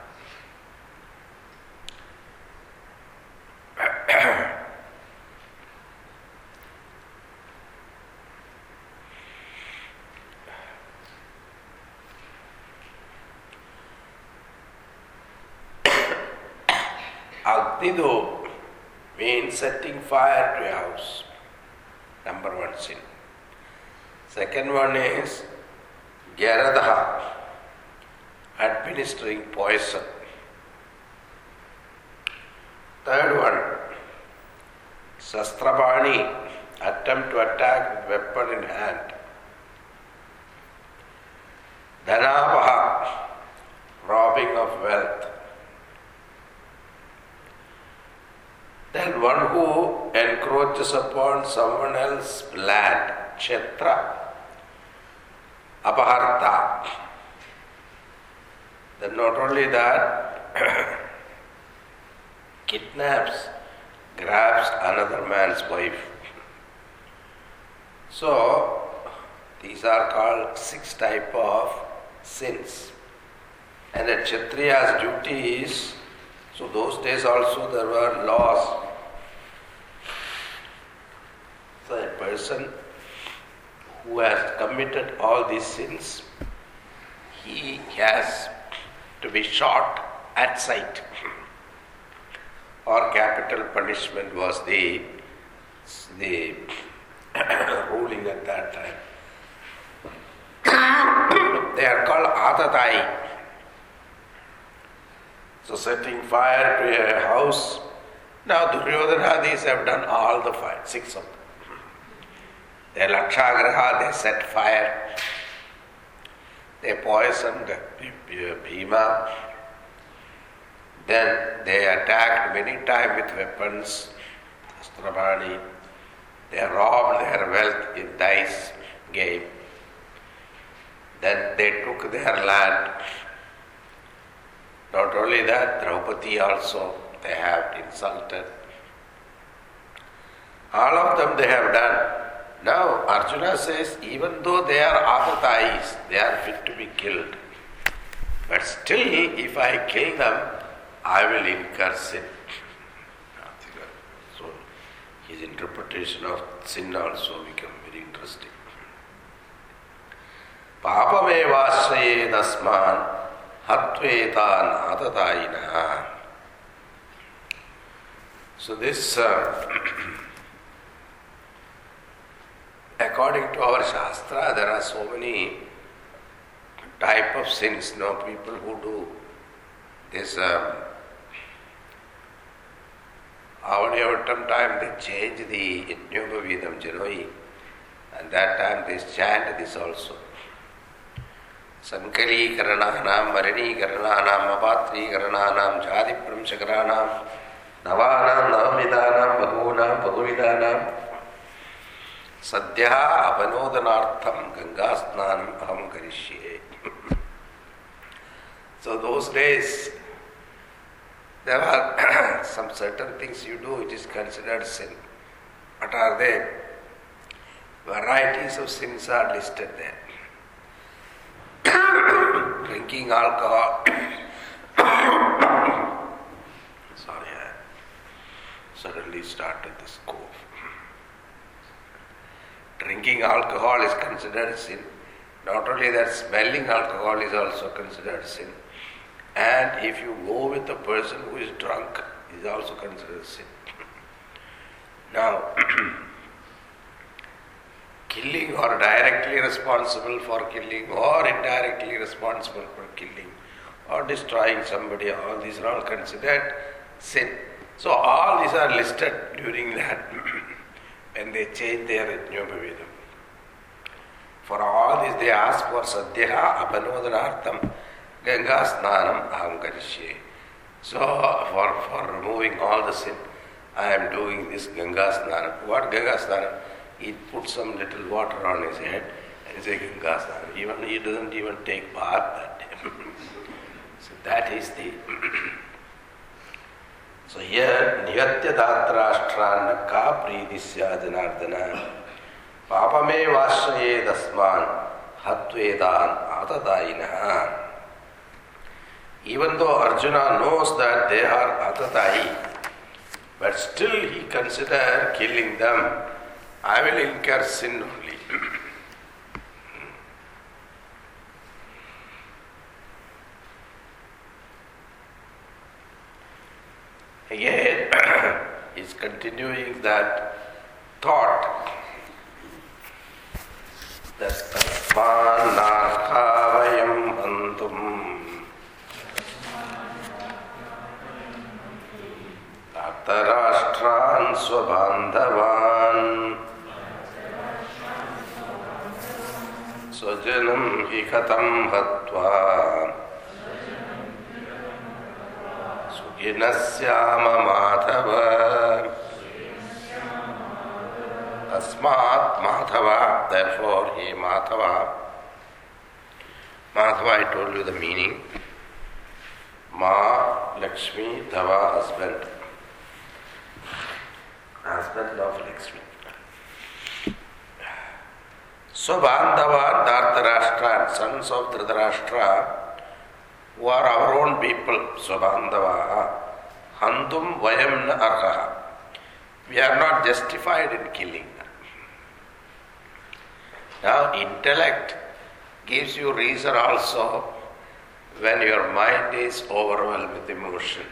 Agnido means setting fire to a house. Number one sin. Second one is Gyaradaha, administering poison. Third one, Sastrapani, attempt to attack with weapon in hand. Dhanapaha, robbing of wealth. Then one who encroaches upon someone else's land, Kshetra, Apaharta. Then not only that, [COUGHS] kidnaps, grabs another man's wife. So, these are called six type of sins. And a Kshatriya's duty is, so those days also there were laws. So a person who has committed all these sins, he has to be shot at sight. Or capital punishment was the, the [COUGHS] ruling at that time. [COUGHS] they are called Atatai. So setting fire to a house. Now Duryodhanadis have done all the fire, six of them. They Lakshagraha, they set fire. They poisoned Bhima. Then they attacked many times with weapons, Astrabani. They robbed their wealth in dice game. Then they took their land. Not only that, Draupadi also they have insulted. All of them they have done. Now Arjuna says, even though they are apatais, they are fit to be killed. But still, if I kill them, I will incur sin. So his interpretation of sin also become very interesting. पापमेवाश्रयेदस्मान् Atvetan So, this, uh, [CLEARS THROAT] according to our Shastra, there are so many type of sins. Now, people who do this uh, um, Avani Avittam time, they change the Yajnavidam Janoi, and that time they chant this also. ஜாதி நவானாம் நவமிதானாம் பகுவிதானாம் சத்யா அகம் கரிஷ்யே So those days, there were [CLEARS THROAT] some certain things you do, it is considered sin. What are they? Varieties of sins are listed there. Drinking alcohol. Sorry, I suddenly started this cough. Drinking alcohol is considered sin. Not only that, smelling alcohol is also considered sin. And if you go with a person who is drunk, is also considered sin. Now, [CLEARS THROAT] killing or directly responsible for killing or indirectly responsible for killing or destroying somebody, all these are all considered sin. So all these are listed during that [CLEARS THROAT] when they change their Yajñopavedam. For all this they ask for Sadhyaha Apanodhanartham Ganga Snanam Aham. So for, for removing all the sin, I am doing this Ganga Snanam. What Ganga Snanam? He puts some little water on his head and he says Ganga Snanam. Even he doesn't even take bath that day. [LAUGHS] so that is the [CLEARS THROAT] So here Nigatya Datrashtrana Ka Priti Jnardana Papame Vashraye Dasman Hatvedan Atadayina Even though Arjuna knows that they are Atadayi, but still he considers killing them. I will incur sin only. Again, [COUGHS] is continuing that thought that Tatpanakavayam Bantum. Tarashtraan Swabandhavan. स्वजनं हि कथं हत्वा सुखिनस्याम माधव तस्मात् Madhav therefore he Madhava Madhava I told you the meaning Ma Lakshmi Tava husband husband of Lakshmi. So Bandhava Dhartarashtra sons of Dhritarashtra who are our own people, so Swabandhava, Handum Vayam na Arha. We are not justified in killing. Now, intellect gives you reason also when your mind is overwhelmed with emotion.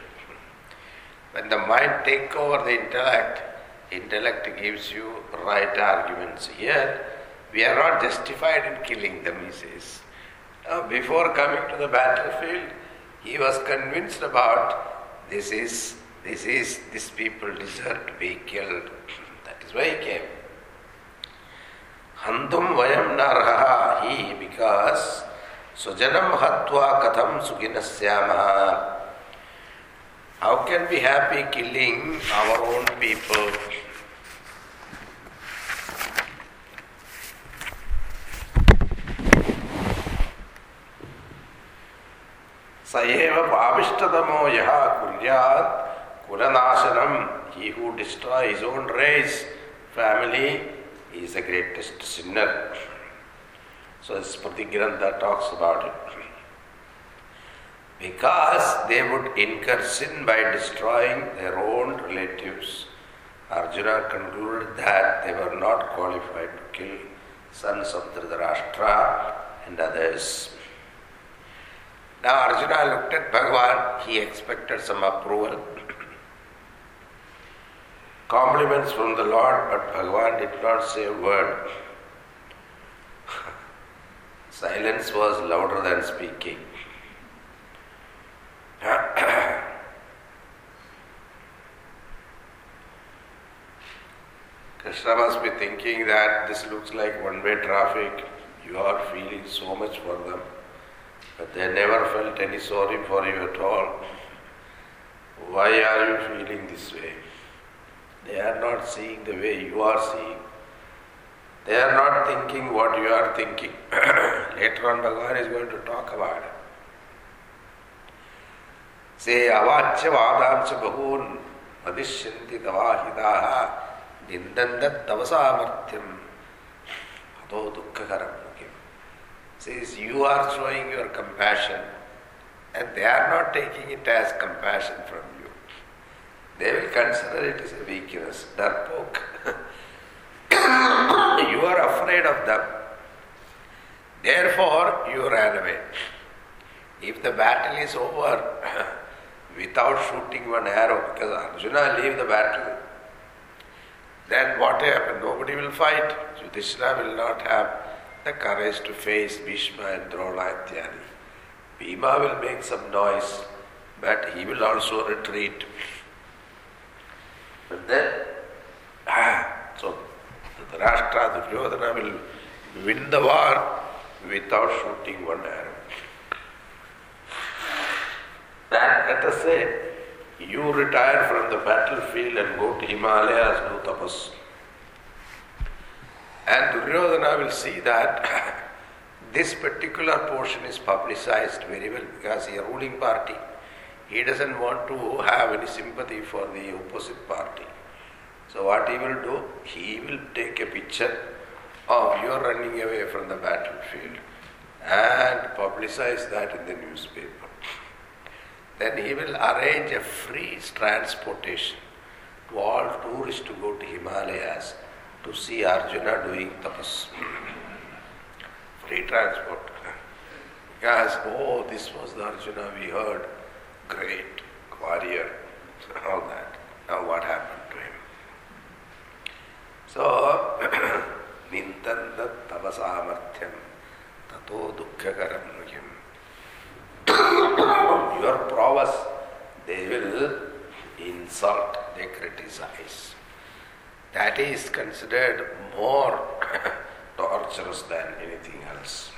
When the mind takes over the intellect, intellect gives you right arguments. Here, we are not justified in killing them, he says. Now, before coming to the battlefield, he was convinced about this is, this is, these people deserve to be killed. That is why he came. Handum vayam narha he because sujanam hatva katham sukinasyamaha. How can we happy killing our own people? स एव पापिष्टतमो यः कुर्यात् कुलनाशनम he who destroys his own race family is the greatest sinner so this Pratigrantha talks about it because they would incur sin by destroying their own relatives Arjuna concluded that they were not qualified to kill sons of Dhritarashtra and others now Arjuna looked at Bhagavan, he expected some approval. Compliments from the Lord, but Bhagavan did not say a word. [LAUGHS] Silence was louder than speaking. [COUGHS] Krishna must be thinking that this looks like one way traffic. You are feeling so much for them. But they never felt any sorry for you at all. Why are you feeling this way? They are not seeing the way you are seeing. They are not thinking what you are thinking. [CLEARS THROAT] Later on, Bhagavan is going to talk about it. Say, avachya vadamcha bahun vadishyanti tavahidaha nindandat tavasamartyam ado dukkakaram says you are showing your compassion and they are not taking it as compassion from you. They will consider it as a weakness, darpok. [COUGHS] you are afraid of them. Therefore, you ran away. If the battle is over [COUGHS] without shooting one arrow, because Arjuna leave the battle, then what happened? Nobody will fight. Yudhishthira will not have the courage to face Bhishma and Drona Ityadi. Bhima will make some noise, but he will also retreat. And then, ah, [CLEARS THROAT] so the Rashtra, Duryodhana will win the war without shooting one arrow. And let us say, you retire from the battlefield and go to Himalayas, do tapas. And Duryodhana will see that [LAUGHS] this particular portion is publicized very well because he is a ruling party. He doesn't want to have any sympathy for the opposite party. So what he will do? He will take a picture of you running away from the battlefield and publicize that in the newspaper. Then he will arrange a free transportation to all tourists to go to Himalayas to see Arjuna doing tapas. free transport. Because, oh, this was the Arjuna we heard, great warrior, [LAUGHS] all that. Now what happened to him? So, [CLEARS THROAT] nintanda tava samarthyam tato dukkhakaram nuhyam. [COUGHS] Your prowess, they will insult, they criticize. That is considered more [LAUGHS] torturous than anything else.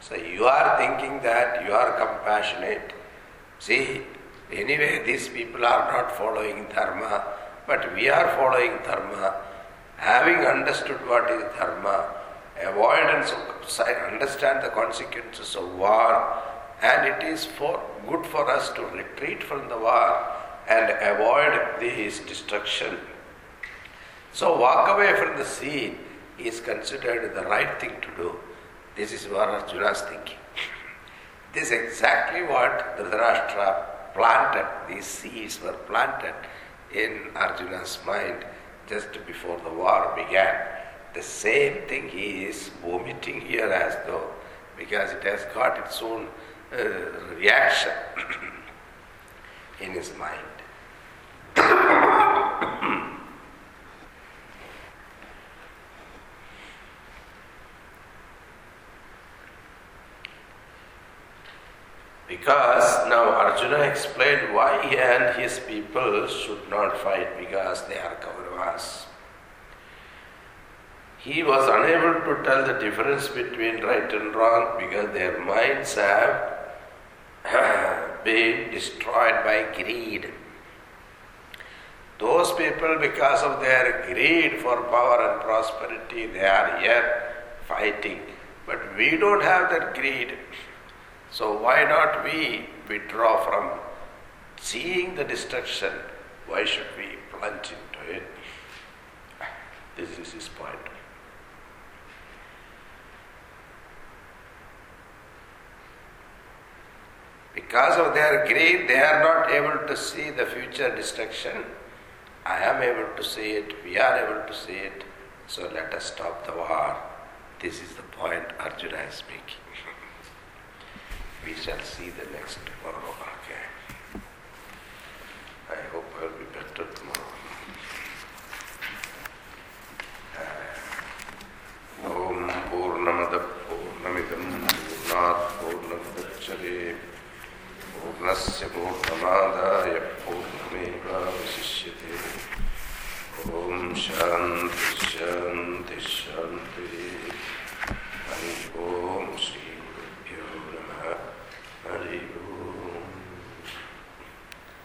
So you are thinking that you are compassionate. See, anyway, these people are not following dharma, but we are following dharma. Having understood what is dharma, avoidance of understand the consequences of war, and it is for good for us to retreat from the war and avoid this destruction. So walk away from the scene is considered the right thing to do. This is what Arjuna is thinking. [LAUGHS] This is exactly what Dhritarashtra planted. These seeds were planted in Arjuna's mind just before the war began. The same thing he is vomiting here as though, because it has got its own uh, reaction [COUGHS] in his mind. Because now Arjuna explained why he and his people should not fight because they are Kauravas. He was unable to tell the difference between right and wrong because their minds have [CLEARS THROAT] been destroyed by greed. Those people, because of their greed for power and prosperity, they are here fighting. But we don't have that greed. So why not we withdraw from seeing the destruction? Why should we plunge into it? This is his point. Because of their greed, they are not able to see the future destruction. I am able to see it, we are able to see it, so let us stop the war. This is the point Arjuna is making we shall see the next tomorrow. Okay. I hope I'll be better tomorrow. ॐ पूर्णमदः पूर्णमिदं पूर्णात् पूर्णमुदच्छते पूर्णस्य पूर्णमादाय पूर्णमेवावशिष्यते ॐ शान्ति शान्ति शान्तिः